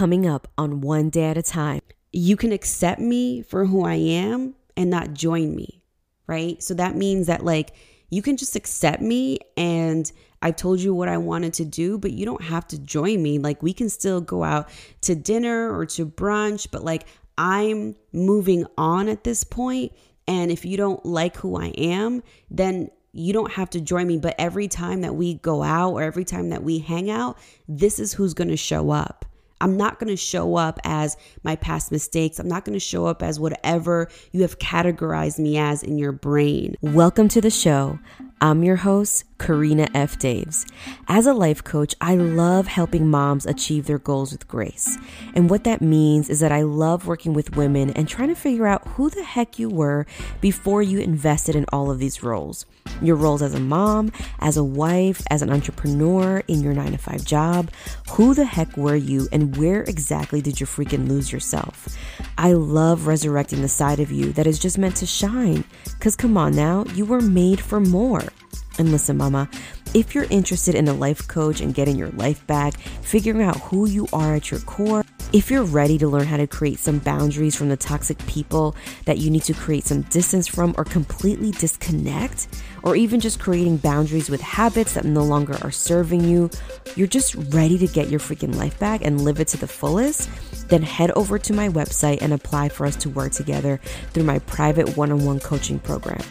coming up on One Day at a Time. You can accept me for who I am and not join me, right? So that means that, like, you can just accept me and I've told you what I wanted to do, but you don't have to join me. Like, we can still go out to dinner or to brunch, but like, I'm moving on at this point. And if you don't like who I am, then you don't have to join me. But every time that we go out or every time that we hang out, this is who's going to show up. I'm not going to show up as my past mistakes. I'm not going to show up as whatever you have categorized me as in your brain. Welcome to the show. I'm your host, Karina F. Daves. As a life coach, I love helping moms achieve their goals with grace. And what that means is that I love working with women and trying to figure out who the heck you were before you invested in all of these roles. Your roles as a mom, as a wife, as an entrepreneur, in your nine to five job. Who the heck were you and where exactly did you freaking lose yourself? I love resurrecting the side of you that is just meant to shine. Because come on now, you were made for more. And listen, mama, if you're interested in a life coach and getting your life back, figuring out who you are at your core, if you're ready to learn how to create some boundaries from the toxic people that you need to create some distance from or completely disconnect, or even just creating boundaries with habits that no longer are serving you, you're just ready to get your freaking life back and live it to the fullest, then head over to my website and apply for us to work together through my private one on one coaching program.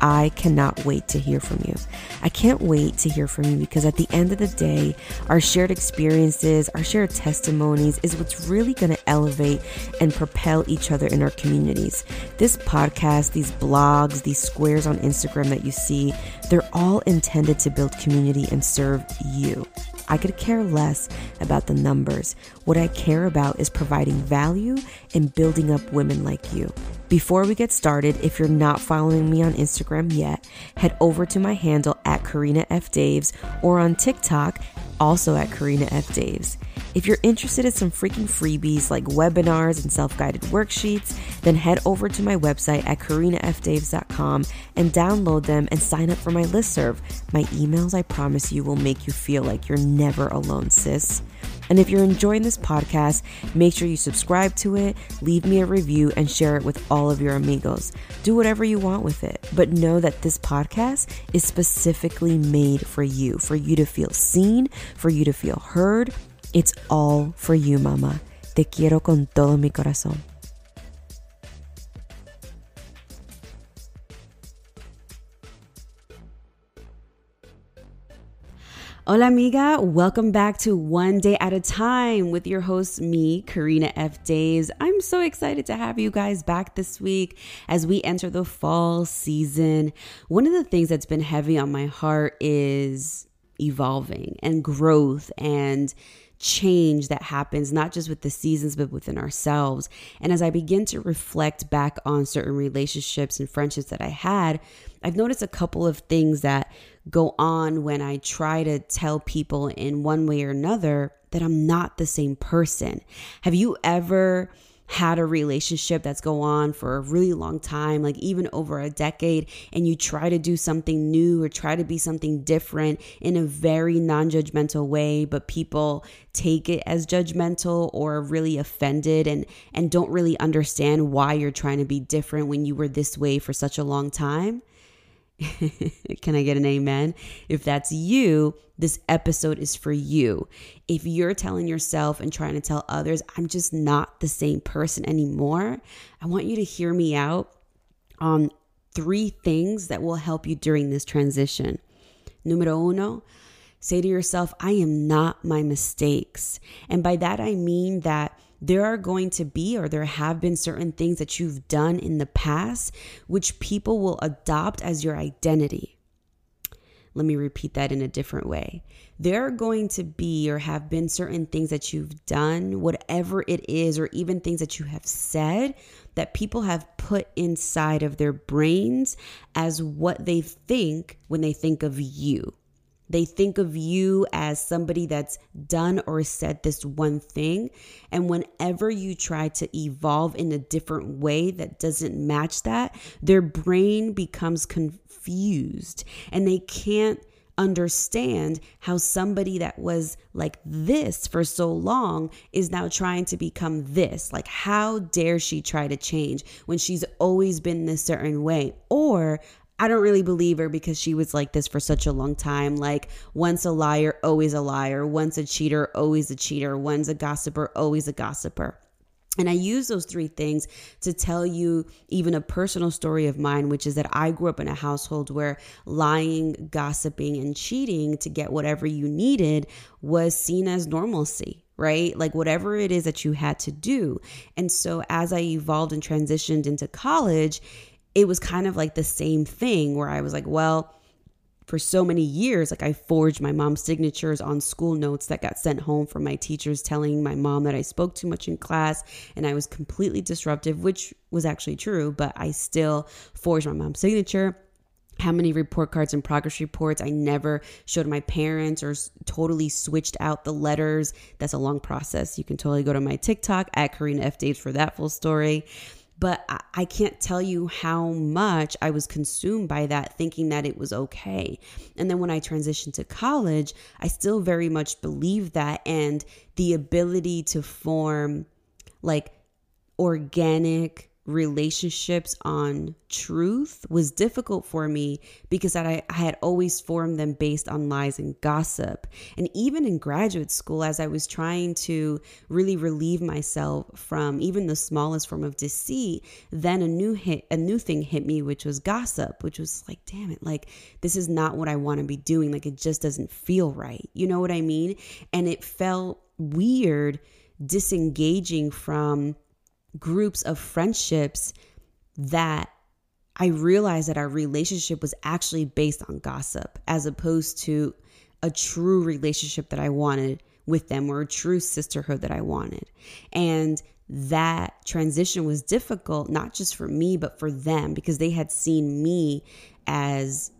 I cannot wait to hear from you. I can't wait to hear from you because at the end of the day, our shared experiences, our shared testimonies is what's really going to elevate and propel each other in our communities. This podcast, these blogs, these squares on Instagram that you see, they're all intended to build community and serve you. I could care less about the numbers. What I care about is providing value and building up women like you. Before we get started, if you're not following me on Instagram yet, head over to my handle at Karina F. Daves or on TikTok, also at Karina F. Daves. If you're interested in some freaking freebies like webinars and self guided worksheets, then head over to my website at karinafdaves.com and download them and sign up for my listserv. My emails, I promise you, will make you feel like you're never alone, sis. And if you're enjoying this podcast, make sure you subscribe to it, leave me a review, and share it with all of your amigos. Do whatever you want with it, but know that this podcast is specifically made for you, for you to feel seen, for you to feel heard. It's all for you, mama. Te quiero con todo mi corazón. Hola, amiga. Welcome back to One Day at a Time with your host, me, Karina F. Daves. I'm so excited to have you guys back this week as we enter the fall season. One of the things that's been heavy on my heart is evolving and growth and change that happens, not just with the seasons, but within ourselves. And as I begin to reflect back on certain relationships and friendships that I had, I've noticed a couple of things that go on when I try to tell people in one way or another that I'm not the same person. Have you ever had a relationship that's go on for a really long time, like even over a decade, and you try to do something new or try to be something different in a very non-judgmental way, but people take it as judgmental or really offended and and don't really understand why you're trying to be different when you were this way for such a long time? Can I get an amen? If that's you, this episode is for you. If you're telling yourself and trying to tell others, I'm just not the same person anymore, I want you to hear me out on three things that will help you during this transition. Numero uno, say to yourself, I am not my mistakes. And by that, I mean that there are going to be or there have been certain things that you've done in the past which people will adopt as your identity. Let me repeat that in a different way. There are going to be or have been certain things that you've done, whatever it is, or even things that you have said that people have put inside of their brains as what they think when they think of you. They think of you as somebody that's done or said this one thing. And whenever you try to evolve in a different way that doesn't match that, their brain becomes confused and they can't understand how somebody that was like this for so long is now trying to become this. Like, how dare she try to change when she's always been this certain way? Or I don't really believe her because she was like this for such a long time. Like, once a liar, always a liar. Once a cheater, always a cheater. Once a gossiper, always a gossiper. And I use those three things to tell you even a personal story of mine, which is that I grew up in a household where lying, gossiping, and cheating to get whatever you needed was seen as normalcy, right? Like whatever it is that you had to do. And so as I evolved and transitioned into college, it was kind of like the same thing where I was like, well, for so many years, like I forged my mom's signatures on school notes that got sent home from my teachers telling my mom that I spoke too much in class and I was completely disruptive, which was actually true, but I still forged my mom's signature how many report cards and progress reports I never showed my parents or totally switched out the letters. That's a long process. You can totally go to my TikTok at Karina F. Daves for that full story but I can't tell you how much I was consumed by that, thinking that it was okay. And then when I transitioned to college, I still very much believe that. And the ability to form like organic, relationships on truth was difficult for me because I, I, had always formed them based on lies and gossip. And even in graduate school, as I was trying to really relieve myself from even the smallest form of deceit, then a new hit, a new thing hit me, which was gossip, which was like, damn it, like this is not what I want to be doing. Like it just doesn't feel right. You know what I mean? And it felt weird disengaging from groups of friendships that I realized that our relationship was actually based on gossip as opposed to a true relationship that I wanted with them or a true sisterhood that I wanted. And that transition was difficult, not just for me, but for them because they had seen me as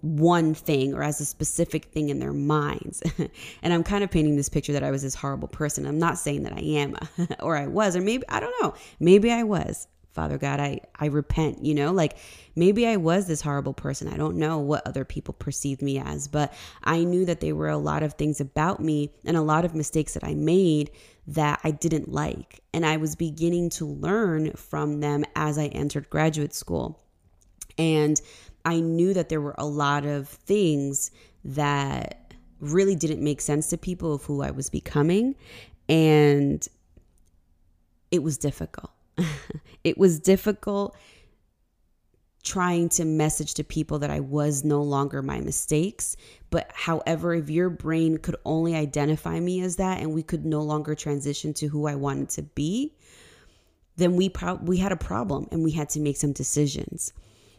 one thing or as a specific thing in their minds. and I'm kind of painting this picture that I was this horrible person. I'm not saying that I am or I was, or maybe, I don't know, maybe I was. Father God, I, I repent, you know, like maybe I was this horrible person. I don't know what other people perceived me as, but I knew that there were a lot of things about me and a lot of mistakes that I made that I didn't like. And I was beginning to learn from them as I entered graduate school. And I knew that there were a lot of things that really didn't make sense to people of who I was becoming. And it was difficult. it was difficult trying to message to people that I was no longer my mistakes. But however, if your brain could only identify me as that and we could no longer transition to who I wanted to be, then we pro- we had a problem and we had to make some decisions.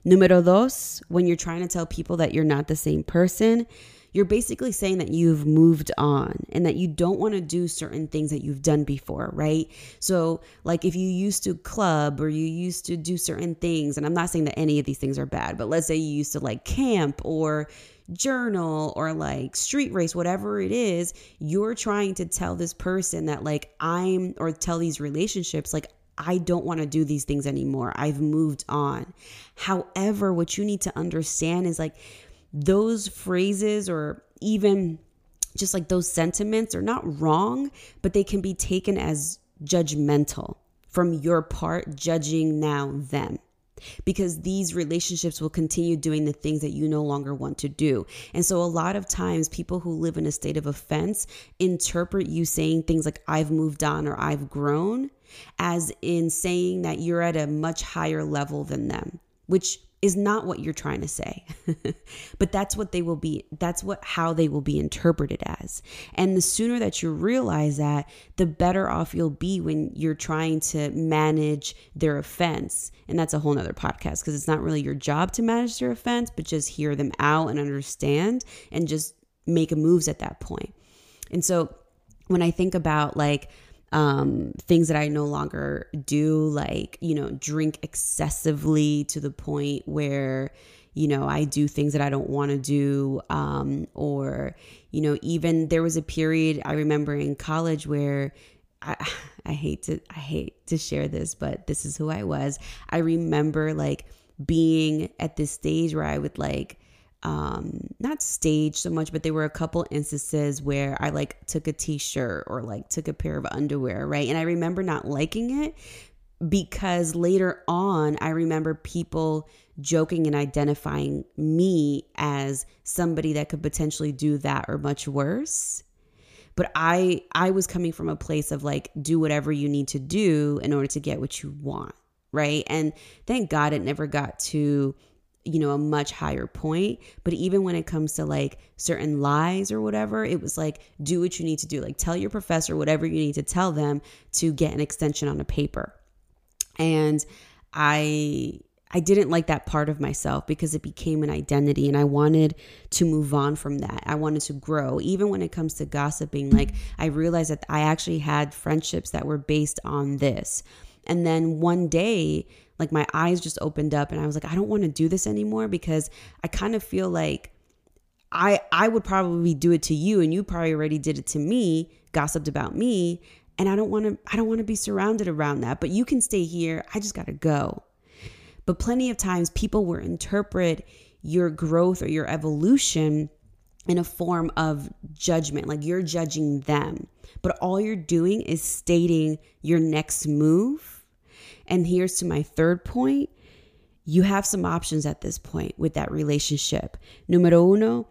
Numero dos, when you're trying to tell people that you're not the same person, you're basically saying that you've moved on and that you don't want to do certain things that you've done before, right? So, like if you used to club or you used to do certain things, and I'm not saying that any of these things are bad, but let's say you used to like camp or journal or like street race, whatever it is, you're trying to tell this person that like I'm, or tell these relationships, like I don't want to do these things anymore. I've moved on. However, what you need to understand is like those phrases or even just like those sentiments are not wrong, but they can be taken as judgmental from your part, judging now them because these relationships will continue doing the things that you no longer want to do. And so, a lot of times, people who live in a state of offense interpret you saying things like, I've moved on or I've grown, as in saying that you're at a much higher level than them, which is not what you're trying to say. but that's what they will be that's what how they will be interpreted as. And the sooner that you realize that, the better off you'll be when you're trying to manage their offense. And that's a whole nother podcast because it's not really your job to manage their offense, but just hear them out and understand and just make moves at that point. And so when I think about like um, things that I no longer do, like, you know, drink excessively to the point where, you know, I do things that I don't want to do. Um, or, you know, even there was a period I remember in college where I, I hate to I hate to share this, but this is who I was. I remember like being at this stage where I would like um not staged so much but there were a couple instances where i like took a t-shirt or like took a pair of underwear right? And i remember not liking it because later on i remember people joking and identifying me as somebody that could potentially do that or much worse. But i i was coming from a place of like do whatever you need to do in order to get what you want right? And thank god it never got to you know, a much higher point. But even when it comes to like certain lies or whatever, it was like, do what you need to do. Like, tell your professor whatever you need to tell them to get an extension on a paper. And I. I didn't like that part of myself because it became an identity and I wanted to move on from that. I wanted to grow. Even when it comes to gossiping, like I realized that I actually had friendships that were based on this. And then one day, like my eyes just opened up and I was like, I don't want to do this anymore because I kind of feel like I I would probably do it to you and you probably already did it to me, gossiped about me, and I don't want to I don't want to be surrounded around that. But you can stay here. I just got to go. But plenty of times people will interpret your growth or your evolution in a form of judgment, like you're judging them. But all you're doing is stating your next move and here's to my third point you have some options at this point with that relationship. Numero uno,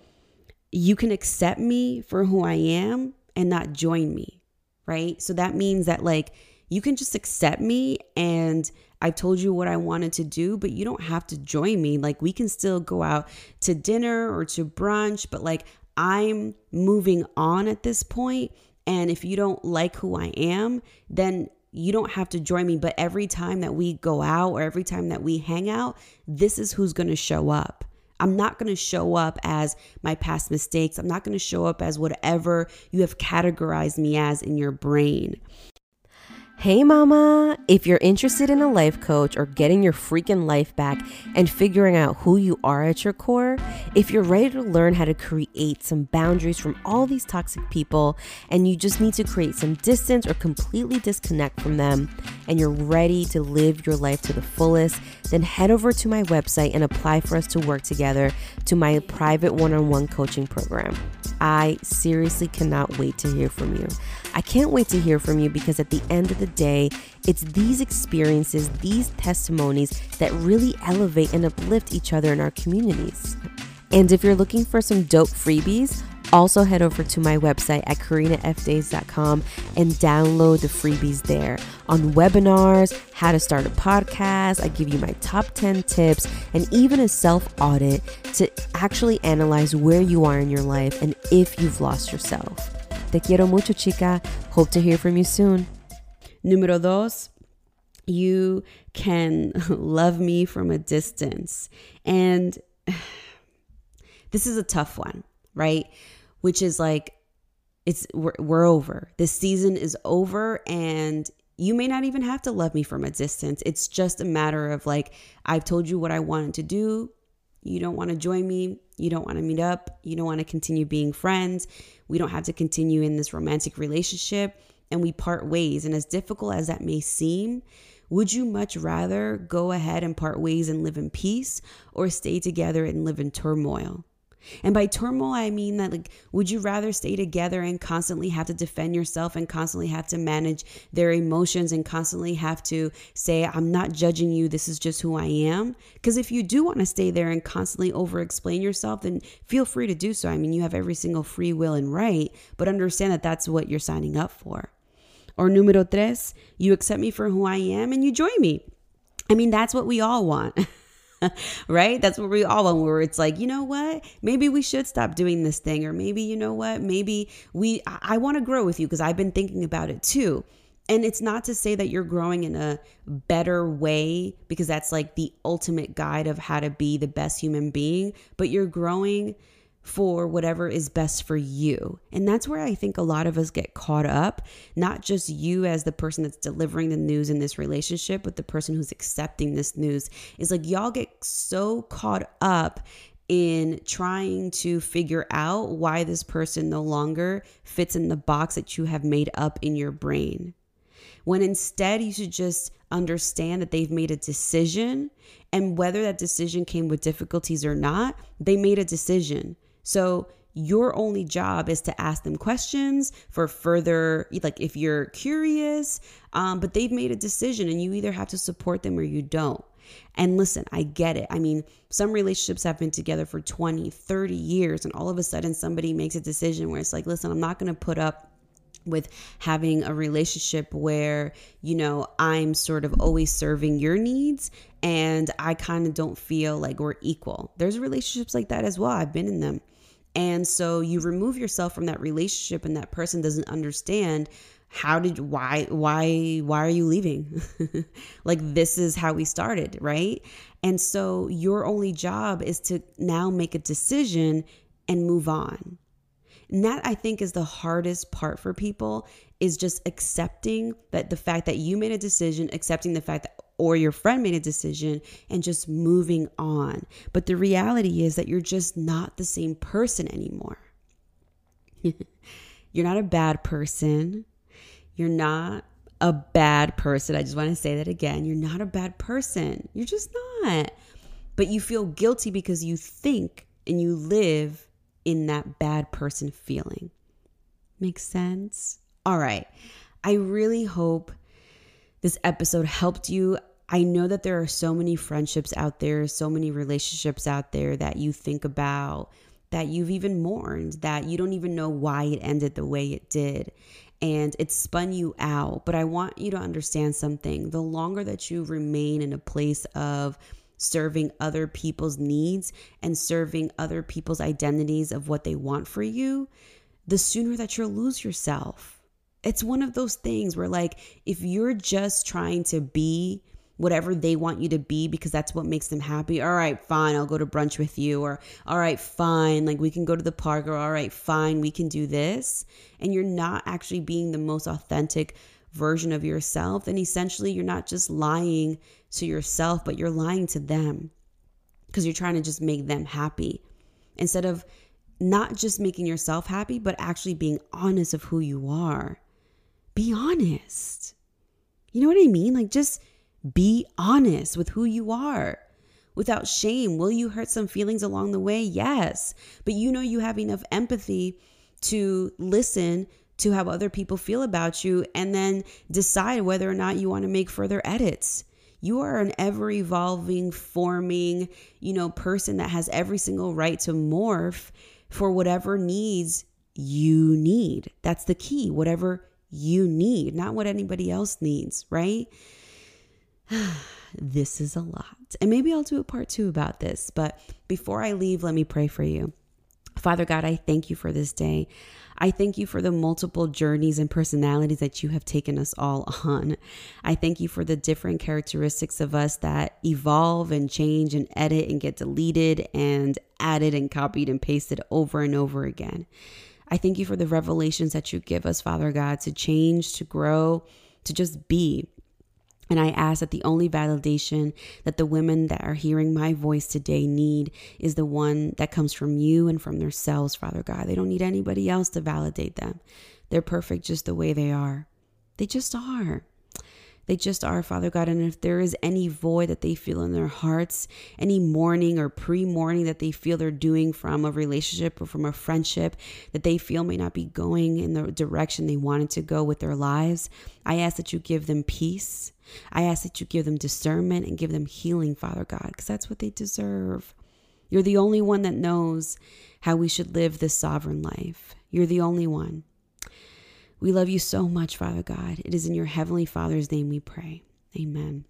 you can accept me for who I am and not join me, right? So that means that, like, you can just accept me and I told you what I wanted to do, but you don't have to join me. Like, we can still go out to dinner or to brunch, but like, I'm moving on at this point. point, And if you don't like who I am, then you don't have to join me, but every time that we go out or every time that we hang out, this is who's going to show up. I'm not going to show up as my past mistakes. I'm not going to show up as whatever you have categorized me as in your brain. Hey, mama! If you're interested in a life coach or getting your freaking life back and figuring out who you are at your core, if you're ready to learn how to create some boundaries from all these toxic people and you just need to create some distance or completely disconnect from them, and you're ready to live your life to the fullest, then head over to my website and apply for us to work together to my private one on one coaching program. I seriously cannot wait to hear from you. I can't wait to hear from you because at the end of the day, it's these experiences, these testimonies that really elevate and uplift each other in our communities. And if you're looking for some dope freebies, also head over to my website at karinafdaves.com and download the freebies there on webinars, how to start a podcast. I give you my top 10 tips and even a self audit to actually analyze where you are in your life and if you've lost yourself. Te quiero mucho, chica. Hope to hear from you soon. Número dos, you can love me from a distance. And this is a tough one, right? Which is like, it's we're, we're over. This season is over and you may not even have to love me from a distance. It's just a matter of like, I've told you what I wanted to do. You don't want to join me. You don't want to meet up. You don't want to continue being friends. We don't have to continue in this romantic relationship and we part ways. And as difficult as that may seem, would you much rather go ahead and part ways and live in peace or stay together and live in turmoil? And by turmoil, I mean that, like, would you rather stay together and constantly have to defend yourself and constantly have to manage their emotions and constantly have to say, I'm not judging you, this is just who I am? Because if you do want to stay there and constantly over explain yourself, then feel free to do so. I mean, you have every single free will and right, but understand that that's what you're signing up for. Or numero tres, you accept me for who I am and you join me. I mean, that's what we all want. right? That's what we all want, where it's like, you know what? Maybe we should stop doing this thing. Or maybe, you know what? Maybe we, I, I want to grow with you because I've been thinking about it too. And it's not to say that you're growing in a better way because that's like the ultimate guide of how to be the best human being, but you're growing for whatever is best for you. And that's where I think a lot of us get caught up, not just you as the person that's delivering the news in this relationship, but the person who's accepting this news. Is like y'all get so caught up in trying to figure out why this person no longer fits in the box that you have made up in your brain. When instead you should just understand that they've made a decision and whether that decision came with difficulties or not, they made a decision. So your only job is to ask them questions for further like if you're curious um, but they've made a decision and you either have to support them or you don't and listen i get it i mean some relationships have been together for 20 30 years and all of a sudden somebody makes a decision where it's like listen i'm not going to put up with having a relationship where, you know, I'm sort of always serving your needs and I kind of don't feel like we're equal. There's relationships like that as well. I've been in them. And so you remove yourself from that relationship and that person doesn't understand how did why why why are you leaving? like this is how we started, right? And so your only job is to now make a decision and move on. And that I think is the hardest part for people is just accepting that the fact that you made a decision, accepting the fact that or your friend made a decision and just moving on. But the reality is that you're just not the same person anymore. you're not a bad person. You're not a bad person. I just want to say that again. You're not a bad person. You're just not. But you feel guilty because you think and you live in that bad person feeling. Makes sense? All right. I really hope this episode helped you. I know that there are so many friendships out there, so many relationships out there that you think about, that you've even mourned, that you don't even know why it ended the way it did. And it spun you out. But I want you to understand something. The longer that you remain in a place of serving other people's needs and serving other people's identities of what they want for you, the sooner that you'll lose yourself. It's one of those things where, like, if you're just trying to be whatever they want you to be because that's what makes them happy. All right, fine, I'll go to brunch with you. Or, all right, fine, like we can go to the park. Or, all right, fine, we can do this. And you're not actually being the most authentic version of yourself, then essentially you're not just lying to yourself, but you're lying to them because you're trying to just make them happy instead of not just making yourself happy, but actually being honest of who you are. Be honest. You know what I mean? Like, just be honest with who you are without shame. Will you hurt some feelings along the way? Yes. But you know you have enough empathy to listen to how other people feel about you and then decide whether or not you want to make further edits. You are an ever evolving, forming, you know, person that has every single right to morph for whatever needs you need. That's the key, whatever you need, not what anybody else needs, right? this is a lot. And maybe I'll do a part two about this. But before I leave, let me pray for you. Father God, I thank you for this day. I thank you for the multiple journeys and personalities that you have taken us all on. I thank you for the different characteristics of us that evolve and change and edit and get deleted and added and copied and pasted over and over again. I thank you for the revelations that you give us, Father God, to change, to grow, to just be. And I ask that the only validation that the women that are hearing my voice today need is the one that comes from you and from themselves, Father God. They don't need anybody else to validate them. They're perfect just the way they are. They just are. They just are, Father God. And if there is any void that they feel in their hearts, any mourning or pre mourning that they feel they're doing from a relationship or from a friendship that they feel may not be going in the direction they wanted to go with their lives, I ask that you give them peace. I ask that you give them discernment and give them healing, Father God, because that's what they deserve. You're the only one that knows how we should live this sovereign life. You're the only one. We love you so much, Father God. It is in your Heavenly Father's name we pray. Amen.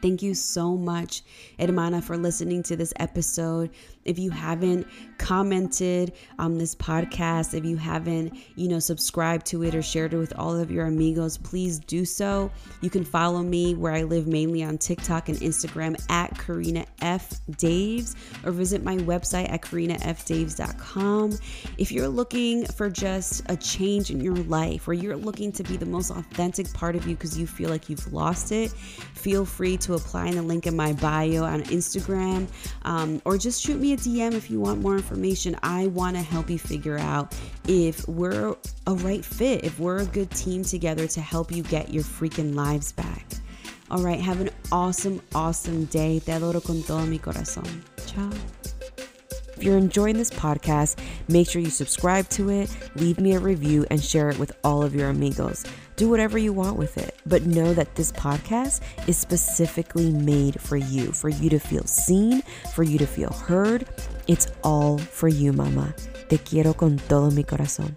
Thank you so much, Hermana, for listening to this episode. If you haven't commented on this podcast, if you haven't, you know, subscribed to it or shared it with all of your amigos, please do so. You can follow me where I live mainly on TikTok and Instagram at Karina F. Daves or visit my website at karinafdaves.com. If you're looking for just a change in your life or you're looking to be the most authentic part of you because you feel like you've lost it, feel free to apply in the link in my bio on Instagram, um, or just shoot a DM if you want more information. I want to help you figure out if we're a right fit, if we're a good team together to help you get your freaking lives back. All right, have an awesome, awesome day. Te adoro con todo mi corazón. Ciao. If you're enjoying this podcast, make sure you subscribe to it, leave me a review, and share it with all of your amigos. Do whatever you want with it, but know that this podcast is specifically made for you, for you to feel seen, for you to feel heard. It's all for you, mama. Te quiero con todo mi corazón.